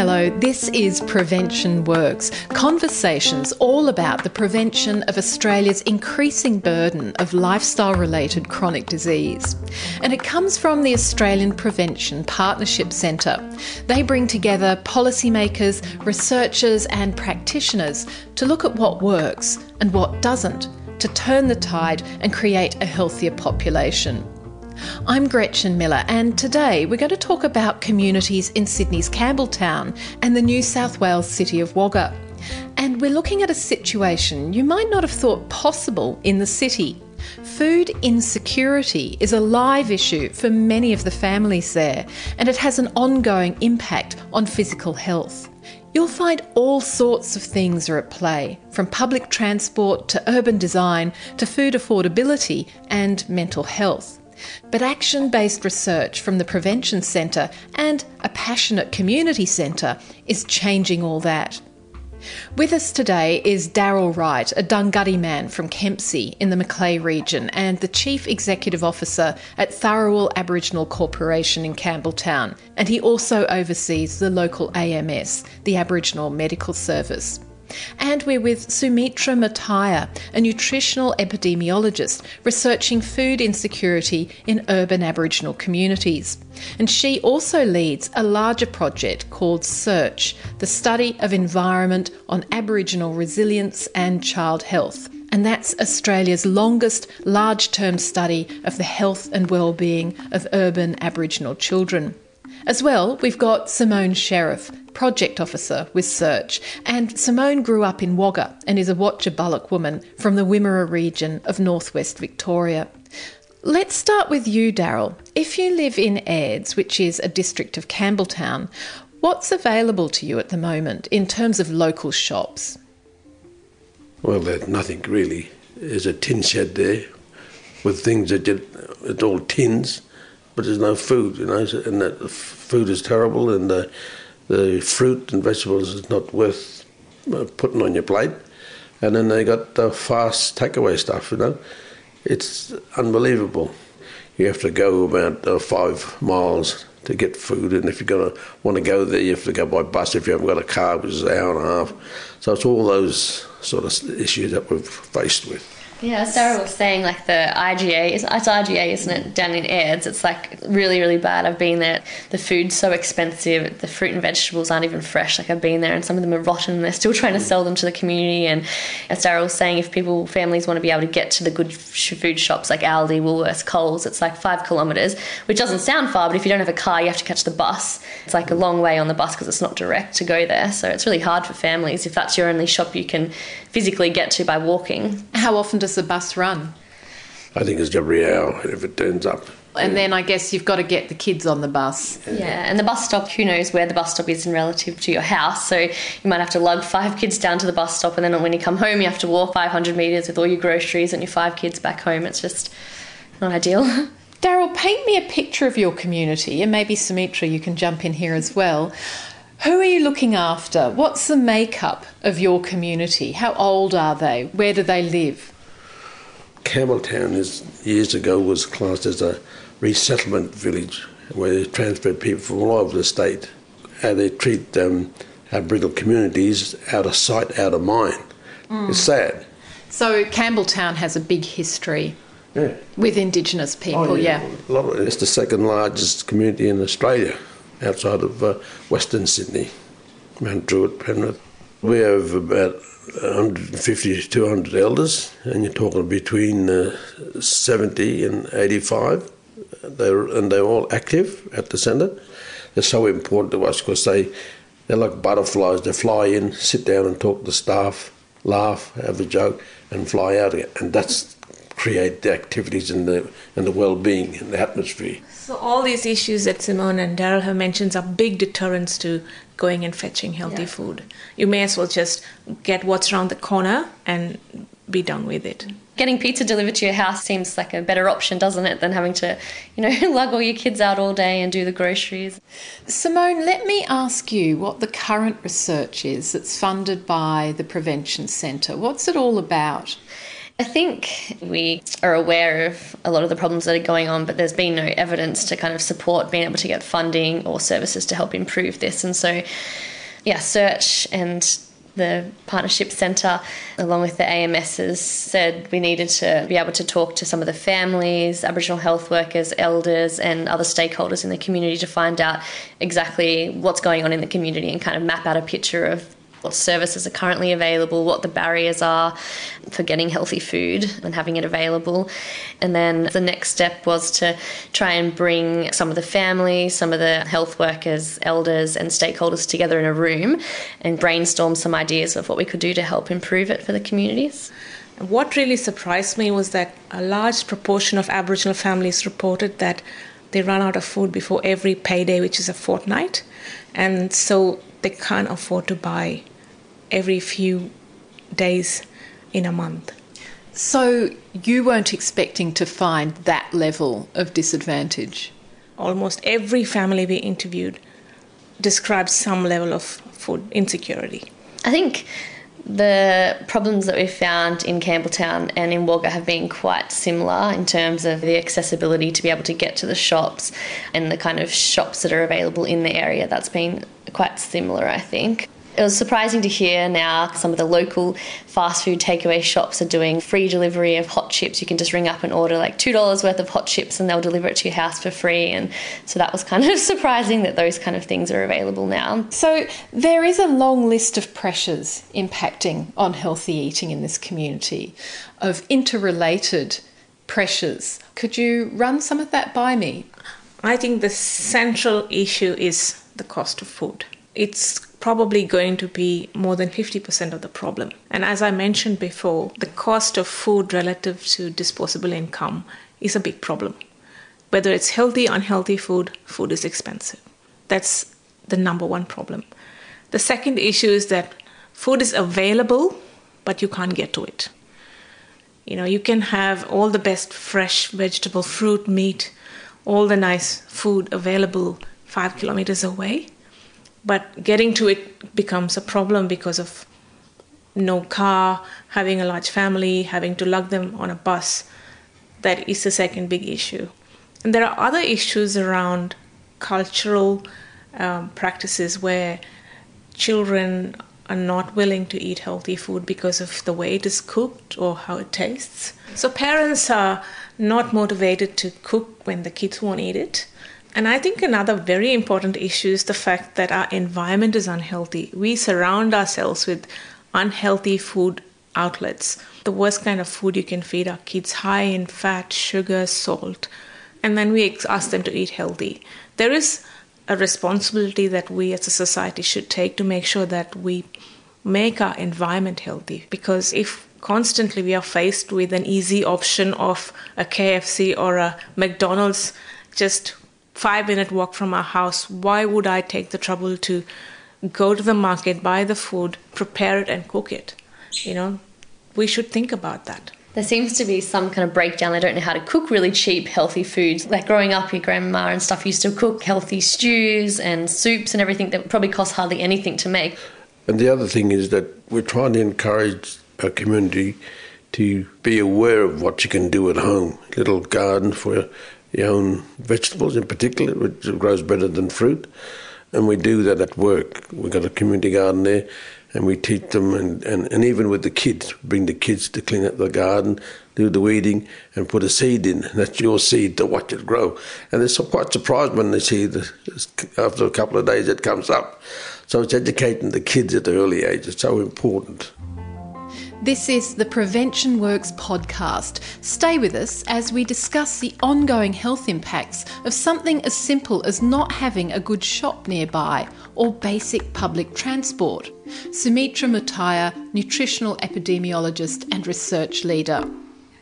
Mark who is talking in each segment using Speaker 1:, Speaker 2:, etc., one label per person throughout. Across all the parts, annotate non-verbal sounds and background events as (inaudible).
Speaker 1: Hello, this is Prevention Works. Conversations all about the prevention of Australia's increasing burden of lifestyle related chronic disease. And it comes from the Australian Prevention Partnership Centre. They bring together policymakers, researchers, and practitioners to look at what works and what doesn't to turn the tide and create a healthier population. I'm Gretchen Miller, and today we're going to talk about communities in Sydney's Campbelltown and the New South Wales city of Wagga. And we're looking at a situation you might not have thought possible in the city. Food insecurity is a live issue for many of the families there, and it has an ongoing impact on physical health. You'll find all sorts of things are at play, from public transport to urban design to food affordability and mental health. But action based research from the Prevention Centre and a passionate community centre is changing all that. With us today is Daryl Wright, a Dunghutti man from Kempsey in the Macleay region and the Chief Executive Officer at Tharawal Aboriginal Corporation in Campbelltown, and he also oversees the local AMS, the Aboriginal Medical Service. And we're with Sumithra Muthayya, a nutritional epidemiologist researching food insecurity in urban Aboriginal communities. And she also leads a larger project called SEARCH, the study of environment on Aboriginal resilience and child health. And that's Australia's longest large term study of the health and well-being of urban Aboriginal children. As well, we've got Simone Sheriff, Project Officer with Search, and Simone grew up in Wagga and is a Wotjobaluk woman from the Wimmera region of northwest Victoria. Let's start with you, Daryl. If you live in Airds, which is a district of Campbelltown, what's available to you at the moment in terms of local shops?
Speaker 2: Well, there's nothing really. There's a tin shed there with things that you, it's all tins but there's no food, you know, and the food is terrible, and the, the fruit and vegetables is not worth uh, putting on your plate. And then they got the fast takeaway stuff, you know. It's unbelievable. You have to go about uh, five miles to get food, and if you're going to want to go there, you have to go by bus if you haven't got a car, which is an hour and a half. So it's all those sort of issues that we've faced with.
Speaker 3: Yeah, Sarah was saying like the IGA, it's, it's IGA, isn't it, down in Airds? It's like really, really bad. I've been there. The food's so expensive. The fruit and vegetables aren't even fresh. Like I've been there and some of them are rotten and they're still (laughs) trying to sell them to the community. And as Sarah was saying, if people, families want to be able to get to the good food shops like Aldi, Woolworths, Coles, it's like five kilometres, which doesn't sound far, but if you don't have a car, you have to catch the bus. It's like a long way on the bus because it's not direct to go there. So it's really hard for families if that's your only shop you can physically get to by walking.
Speaker 1: How often does the bus run?
Speaker 2: I think it's every hour if it turns up.
Speaker 1: And then I guess you've got to get the kids on the bus.
Speaker 3: Yeah, and the bus stop, who knows where the bus stop is in relative to your house. So you might have to lug five kids down to the bus stop, and then when you come home, you have to walk 500 metres with all your groceries and your five kids back home. It's just not ideal. (laughs)
Speaker 1: Daryl, paint me a picture of your community, and maybe Sumithra, you can jump in here as well. Who are you looking after? What's the makeup of your community? How old are they? Where do they live?
Speaker 2: Campbelltown is years ago was classed as a resettlement village where they transferred people from all over the state. How they treat um, Aboriginal communities out of sight, out of mind. Mm. It's sad.
Speaker 1: So Campbelltown has a big history.
Speaker 2: Yeah.
Speaker 1: With Indigenous people,
Speaker 2: oh, yeah.
Speaker 1: yeah.
Speaker 2: It. It's the second largest community in Australia outside of uh, Western Sydney, Mount Druitt, Penrith. We have about 150 to 200 elders, and you're talking between uh, 70 and 85. They're, and they're all active at the centre. They're so important to us because they, they're like butterflies. They fly in, sit down and talk to staff, laugh, have a joke, and fly out again. And that's create the activities and the and the well-being and the atmosphere.
Speaker 4: So all these issues that Simone and Daryl have mentioned are big deterrents to going and fetching healthy yeah. food. You may as well just get what's around the corner and be done with it.
Speaker 3: Getting pizza delivered to your house seems like a better option, doesn't it, than having to, you know, (laughs) lug all your kids out all day and do the groceries.
Speaker 1: Simone, let me ask you what the current research is that's funded by the Prevention Centre. What's it all about?
Speaker 3: I think we are aware of a lot of the problems that are going on, but there's been no evidence to kind of support being able to get funding or services to help improve this. And so, yeah, search and the Partnership Centre, along with the AMSs, said we needed to be able to talk to some of the families, Aboriginal health workers, elders, and other stakeholders in the community to find out exactly what's going on in the community and kind of map out a picture of what services are currently available, what the barriers are for getting healthy food and having it available. And then the next step was to try and bring some of the families, some of the health workers, elders, and stakeholders together in a room and brainstorm some ideas of what we could do to help improve it for the communities.
Speaker 4: What really surprised me was that a large proportion of Aboriginal families reported that they run out of food before every payday, which is a fortnight. And so they can't afford to buy every few days in a month.
Speaker 1: So you weren't expecting to find that level of disadvantage?
Speaker 4: Almost every family we interviewed describes some level of food insecurity.
Speaker 3: I think the problems that we've found in Campbelltown and in Wagga have been quite similar in terms of the accessibility to be able to get to the shops and the kind of shops that are available in the area. That's been quite similar, I think. It was surprising to hear now some of the local fast food takeaway shops are doing free delivery of hot chips. You can just ring up and order like $2 worth of hot chips and they'll deliver it to your house for free. And so that was kind of (laughs) surprising that those kind of things are available now.
Speaker 1: So there is a long list of pressures impacting on healthy eating in this community of interrelated pressures. Could you run some of that by me?
Speaker 4: I think the central issue is the cost of food. It's probably going to be more than 50% of the problem. And as I mentioned before, the cost of food relative to disposable income is a big problem. Whether it's healthy, unhealthy food, food is expensive. That's the number one problem. The second issue is that food is available, but you can't get to it. You know, you can have all the best fresh vegetable, fruit, meat, all the nice food available five kilometers away, but getting to it becomes a problem because of no car, having a large family, having to lug them on a bus. That is the second big issue. And there are other issues around cultural um, practices where children are not willing to eat healthy food because of the way it is cooked or how it tastes. So parents are not motivated to cook when the kids won't eat it. And I think another very important issue is the fact that our environment is unhealthy. We surround ourselves with unhealthy food outlets. The worst kind of food you can feed our kids, high in fat, sugar, salt. And then we ask them to eat healthy. There is a responsibility that we as a society should take to make sure that we make our environment healthy. Because if constantly we are faced with an easy option of a KFC or a McDonald's just five minute walk from our house, why would I take the trouble to go to the market, buy the food, prepare it, and cook it? You know, we should think about that.
Speaker 3: There seems to be some kind of breakdown. They don't know how to cook really cheap, healthy foods. Like growing up, your grandma and stuff used to cook healthy stews and soups and everything that probably cost hardly anything to make.
Speaker 2: And the other thing is that we're trying to encourage our community to be aware of what you can do at home. Little garden for your own vegetables in particular, which grows better than fruit. And we do that at work. We've got a community garden there, and we teach them, and, and, and even with the kids, bring the kids to clean up the garden, do the weeding, and put a seed in. That's your seed to watch it grow. And they're quite surprised when they see the, after a couple of days it comes up. So it's educating the kids at the early age. It's so important.
Speaker 1: This is the Prevention Works podcast. Stay with us as we discuss the ongoing health impacts of something as simple as not having a good shop nearby or basic public transport. Sumithra Muthayya, nutritional epidemiologist and research leader.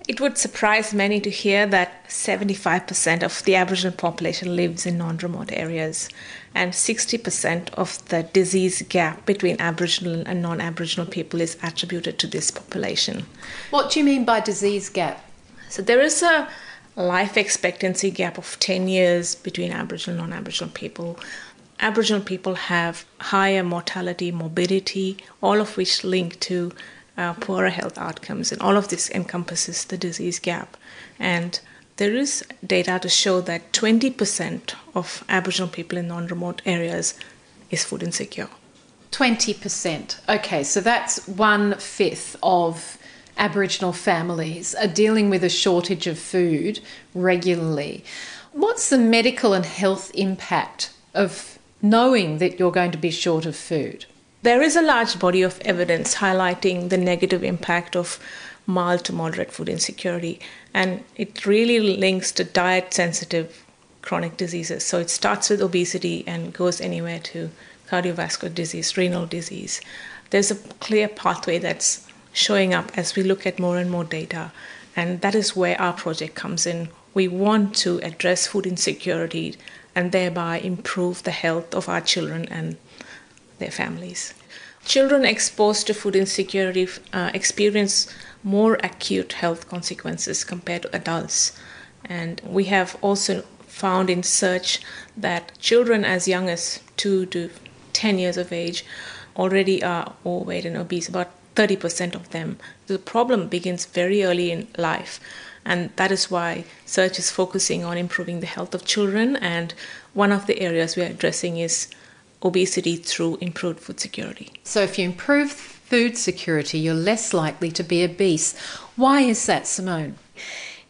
Speaker 4: It would surprise many to hear that 75% of the Aboriginal population lives in non remote areas, and 60% of the disease gap between Aboriginal and non Aboriginal people is attributed to this population.
Speaker 1: What do you mean by disease gap?
Speaker 4: So, there is a life expectancy gap of 10 years between Aboriginal and non Aboriginal people. Aboriginal people have higher mortality, morbidity, all of which link to uh, poorer health outcomes. And all of this encompasses the disease gap. And there is data to show that 20% of Aboriginal people in non remote areas is food insecure.
Speaker 1: 20%. Okay, so that's one fifth of Aboriginal families are dealing with a shortage of food regularly. What's the medical and health impact of knowing that you're going to be short of food?
Speaker 4: There is a large body of evidence highlighting the negative impact of mild to moderate food insecurity, and it really links to diet sensitive chronic diseases. So it starts with obesity and goes anywhere to cardiovascular disease, renal disease. There's a clear pathway that's showing up as we look at more and more data, and that is where our project comes in. We want to address food insecurity and thereby improve the health of our children and their families. Children exposed to food insecurity uh, experience more acute health consequences compared to adults. And we have also found in search that children as young as 2 to 10 years of age already are overweight and obese, about 30% of them. The problem begins very early in life. And that is why search is focusing on improving the health of children. And one of the areas we are addressing is obesity through improved food security.
Speaker 1: So, if you improve food security, you're less likely to be obese. Why is that, Simone?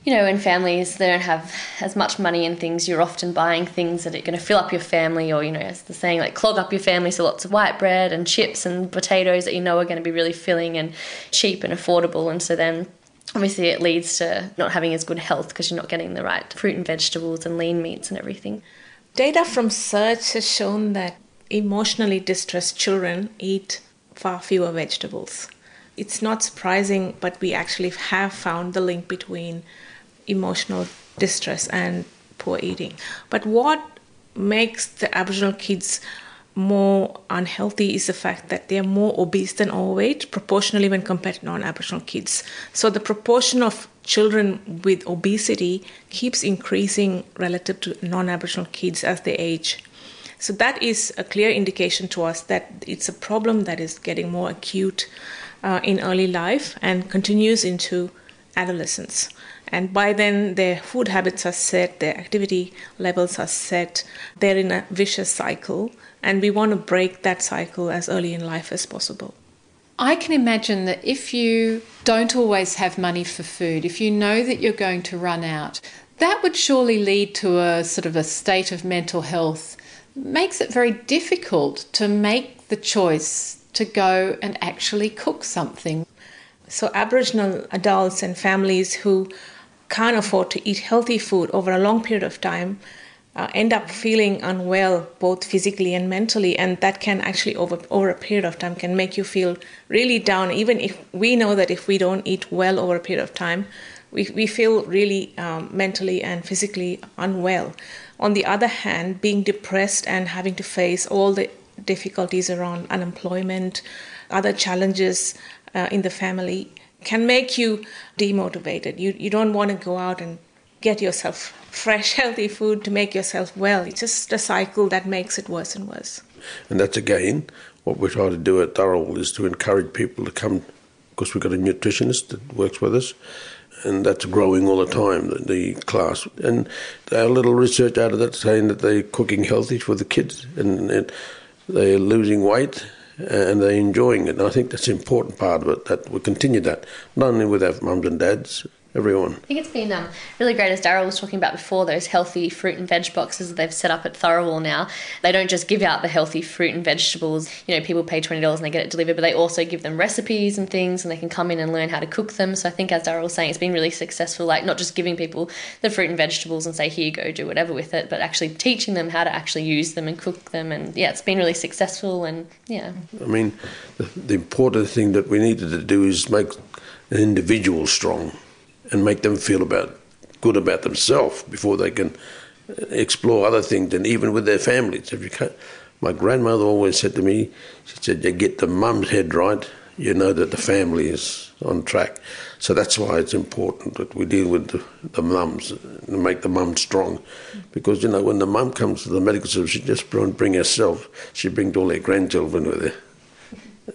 Speaker 3: you know, in families they don't have as much money and things, you're often buying things that are going to fill up your family, or you know, as the saying, like clog up your family. So lots of white bread and chips and potatoes that you know are going to be really filling and cheap and affordable. And so then obviously it leads to not having as good health because you're not getting the right fruit and vegetables and lean meats and everything.
Speaker 4: Data from Search has shown that emotionally distressed children eat far fewer vegetables. It's not surprising, but we actually have found the link between emotional distress and poor eating. But what makes the Aboriginal kids more unhealthy is the fact that they are more obese than overweight proportionally when compared to non Aboriginal kids. So the proportion of children with obesity keeps increasing relative to non Aboriginal kids as they age. So that is a clear indication to us that it's a problem that is getting more acute uh, in early life and continues into adolescence and by then their food habits are set their activity levels are set they're in a vicious cycle and we want to break that cycle as early in life as possible
Speaker 1: I can imagine that if you don't always have money for food, if you know that you're going to run out, that would surely lead to a sort of a state of mental health. Makes it very difficult to make the choice to go and actually cook something.
Speaker 4: So, Aboriginal adults and families who can't afford to eat healthy food over a long period of time uh, end up feeling unwell both physically and mentally and that can actually over over a period of time can make you feel really down even if we know that if we don't eat well over a period of time we, we feel really um, mentally and physically unwell on the other hand being depressed and having to face all the difficulties around unemployment other challenges uh, in the family can make you demotivated. You, you don't want to go out and get yourself fresh, (laughs) healthy food to make yourself well. It's just a cycle that makes it worse and worse.
Speaker 2: And that's again what we try to do at Tharawal is to encourage people to come because we've got a nutritionist that works with us. And that's growing all the time, the, the class. And a little research out of that saying that they're cooking healthy for the kids and, they're losing weight and they're enjoying it. And I think that's an important part of it that we continue that, not only with our mums and dads, everyone.
Speaker 3: I think it's been um, really great, as Daryl was talking about before, those healthy fruit and veg boxes that they've set up at Tharawal now. They don't just give out the healthy fruit and vegetables, you know, people pay $20 and they get it delivered, but they also give them recipes and things and they can come in and learn how to cook them. So I think, as Daryl was saying, it's been really successful, like not just giving people the fruit and vegetables and say, here you go, do whatever with it, but actually teaching them how to actually use them and cook them. And yeah, it's been really successful and yeah.
Speaker 2: I mean, the, the important thing that we needed to do is make an individual strong and make them feel about good about themselves before they can explore other things and even with their families. If you can't, my grandmother always said to me, she said, "You get the mum's head right, you know that the family is on track." So that's why it's important that we deal with the, the mums and make the mum strong, because you know when the mum comes to the medical service, she just won't bring herself; she brings all her grandchildren with her.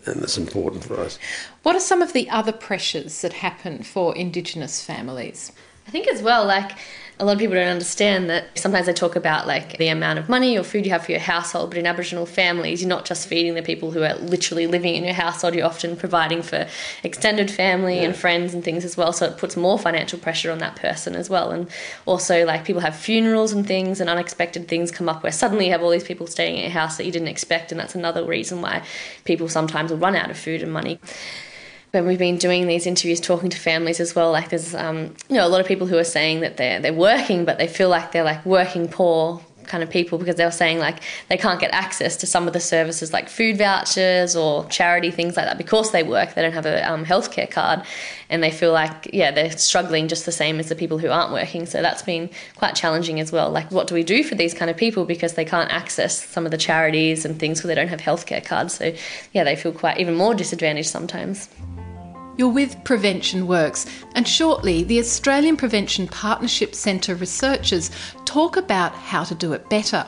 Speaker 2: And it's important for us.
Speaker 1: What are some of the other pressures that happen for Indigenous families?
Speaker 3: I think as well, like a lot of people don't understand that sometimes they talk about like the amount of money or food you have for your household, but in Aboriginal families, you're not just feeding the people who are literally living in your household, you're often providing for extended family yeah. and friends and things as well. So it puts more financial pressure on that person as well. And also, like people have funerals and things, and unexpected things come up where suddenly you have all these people staying at your house that you didn't expect, and that's another reason why people sometimes will run out of food and money when we've been doing these interviews, talking to families as well, like there's um, you know a lot of people who are saying that they're they're working, but they feel like they're like working poor kind of people because they were saying like they can't get access to some of the services like food vouchers or charity things like that because they work they don't have a um, healthcare card and they feel like yeah they're struggling just the same as the people who aren't working. So that's been quite challenging as well. Like what do we do for these kind of people because they can't access some of the charities and things because they don't have healthcare cards? So yeah they feel quite even more disadvantaged sometimes
Speaker 1: you're with Prevention Works, and shortly the Australian Prevention Partnership Centre researchers talk about how to do it better.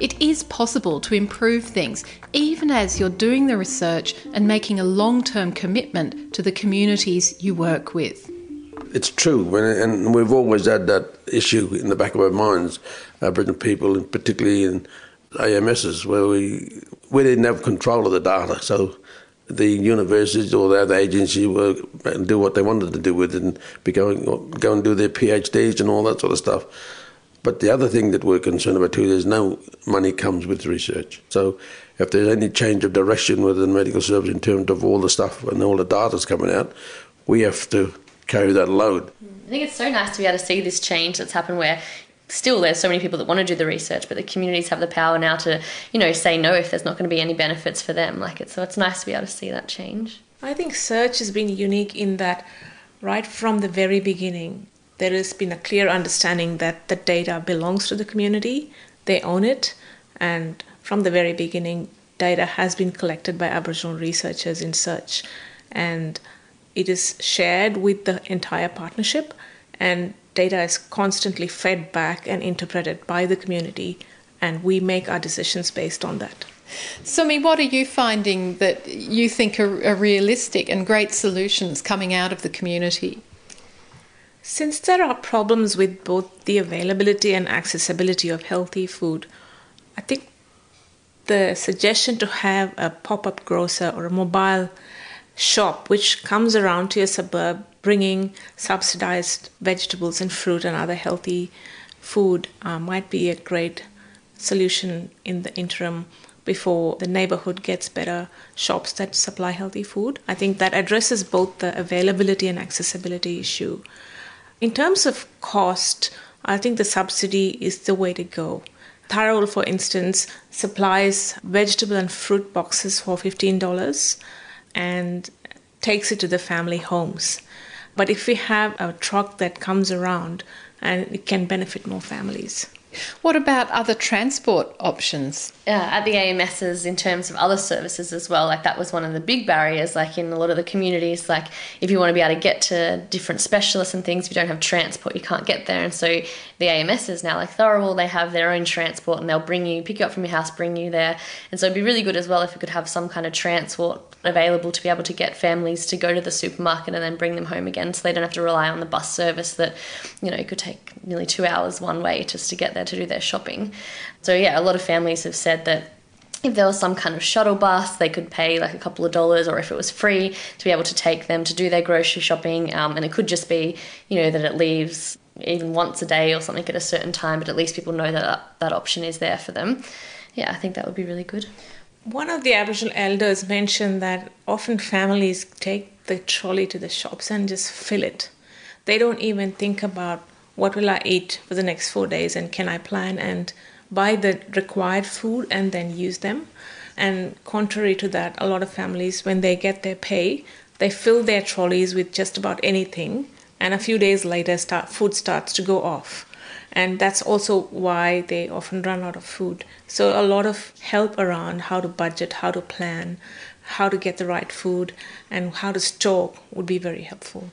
Speaker 1: It is possible to improve things even as you're doing the research and making a long term commitment to the communities you work with.
Speaker 2: It's true, and we've always had that issue in the back of our minds, uh, Aboriginal people, and particularly in AMSs, where we we didn't have control of the data. So the universities or the other agencies were do what they wanted to do with it and be going go and do their PhDs and all that sort of stuff. But the other thing that we're concerned about too, is no money comes with research. So if there's any change of direction within medical service in terms of all the stuff and all the data's coming out, we have to carry that load.
Speaker 3: I think it's so nice to be able to see this change that's happened where still there's so many people that want to do the research but the communities have the power now to you know say no if there's not going to be any benefits for them. Like it so it's nice to be able to see that change.
Speaker 4: I think search has been unique in that right from the very beginning there has been a clear understanding that the data belongs to the community they own it and from the very beginning data has been collected by aboriginal researchers in search. And it is shared with the entire partnership and data is constantly fed back and interpreted by the community, and we make our decisions based on that.
Speaker 1: Sumi, what are you finding that you think are, are realistic and great solutions coming out of the community?
Speaker 4: Since there are problems with both the availability and accessibility of healthy food, I think the suggestion to have a pop up grocer or a mobile shop which comes around to your suburb bringing subsidized vegetables and fruit and other healthy food uh, might be a great solution in the interim before the neighborhood gets better shops that supply healthy food. I think that addresses both the availability and accessibility issue. In terms of cost, I think the subsidy is the way to go. Tharawal, for instance, supplies vegetable and fruit boxes for $15 and takes it to the family homes. But if we have a truck that comes around and it can benefit more families.
Speaker 1: What about other transport options?
Speaker 3: Uh, at the AMSs, in terms of other services as well, like that was one of the big barriers. Like in a lot of the communities, like if you want to be able to get to different specialists and things, if you don't have transport, you can't get there. And so the AMSs now, like Tharawal, they have their own transport and they'll bring you, pick you up from your house, bring you there. And so it'd be really good as well if we could have some kind of transport available to be able to get families to go to the supermarket and then bring them home again so they don't have to rely on the bus service that, you know, it could take nearly two hours one way just to get there to do their shopping. So, yeah, a lot of families have said that if there was some kind of shuttle bus, they could pay like a couple of dollars, or if it was free, to be able to take them to do their grocery shopping. Um, and it could just be, you know, that it leaves even once a day or something at a certain time, but at least people know that that option is there for them. Yeah, I think that would be really good.
Speaker 4: One of the Aboriginal elders mentioned that often families take the trolley to the shops and just fill it. They don't even think about what will I eat for the next four days and can I plan and buy the required food and then use them. And contrary to that, a lot of families, when they get their pay, they fill their trolleys with just about anything, and a few days later, start, food starts to go off and that's also why they often run out of food. So, a lot of help around how to budget, how to plan, how to get the right food, and how to store would be very helpful.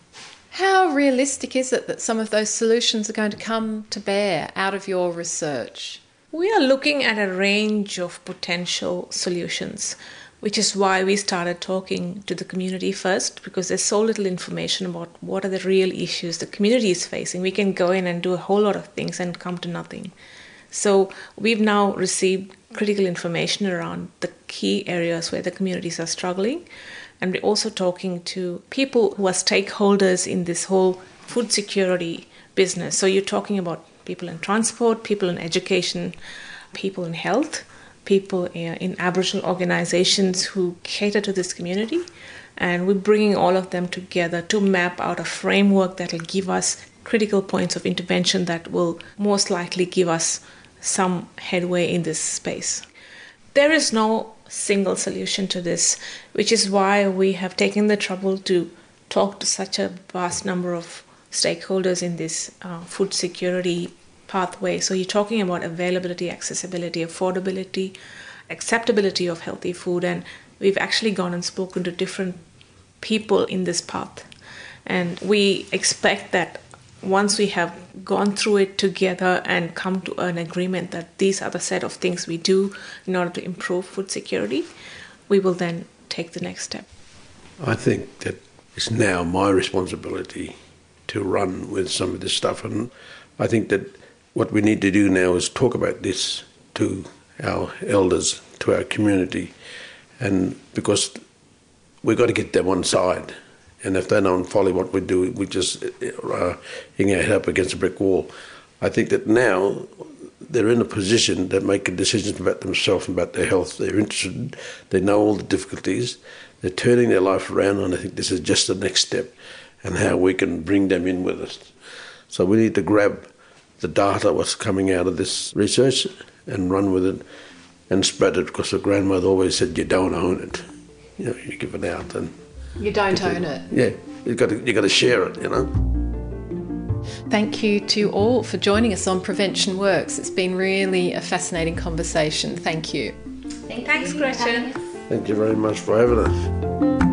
Speaker 1: How realistic is it that some of those solutions are going to come to bear out of your research?
Speaker 4: We are looking at a range of potential solutions. Which is why we started talking to the community first because there's so little information about what are the real issues the community is facing. We can go in and do a whole lot of things and come to nothing. So we've now received critical information around the key areas where the communities are struggling. And we're also talking to people who are stakeholders in this whole food security business. So you're talking about people in transport, people in education, people in health, people in Aboriginal organizations who cater to this community. And we're bringing all of them together to map out a framework that will give us critical points of intervention that will most likely give us some headway in this space. There is no single solution to this, which is why we have taken the trouble to talk to such a vast number of stakeholders in this uh, food security pathway. So you're talking about availability, accessibility, affordability, acceptability of healthy food, and we've actually gone and spoken to different people in this path. And we expect that once we have gone through it together and come to an agreement that these are the set of things we do in order to improve food security, we will then take the next step.
Speaker 2: I think that it's now my responsibility to run with some of this stuff, and I think that what we need to do now is talk about this to our elders, to our community, and because we've got to get them on side and if they don't follow what we do, we just uh, hang our head up against a brick wall. I think that now they're in a position that make decisions about themselves and about their health. They're interested. They know all the difficulties. They're turning their life around, and I think this is just the next step, and how we can bring them in with us. So we need to grab the data, was coming out of this research, and run with it, and spread it. Because the grandmother always said, "You don't own it. You know, you give it out." And
Speaker 1: you don't own it.
Speaker 2: Yeah, you've got to, you've got to share it, you know.
Speaker 1: Thank you to all for joining us on Prevention Works. It's been really a fascinating conversation. Thank you.
Speaker 3: Thank
Speaker 4: Thanks,
Speaker 3: you.
Speaker 4: Gretchen.
Speaker 2: Thank you very much for having us.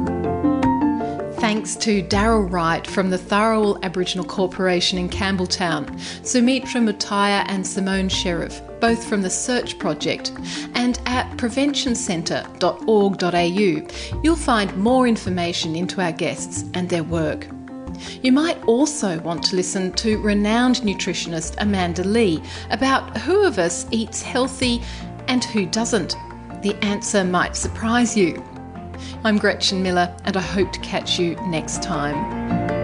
Speaker 1: Thanks to Daryl Wright from the Tharawal Aboriginal Corporation in Campbelltown, Sumithra Muthayya and Simone Sheriff, both from the Search Project, and at preventioncentre.org.au, you'll find more information into our guests and their work. You might also want to listen to renowned nutritionist Amanda Lee about who of us eats healthy and who doesn't. The answer might surprise you. I'm Gretchen Miller, and I hope to catch you next time.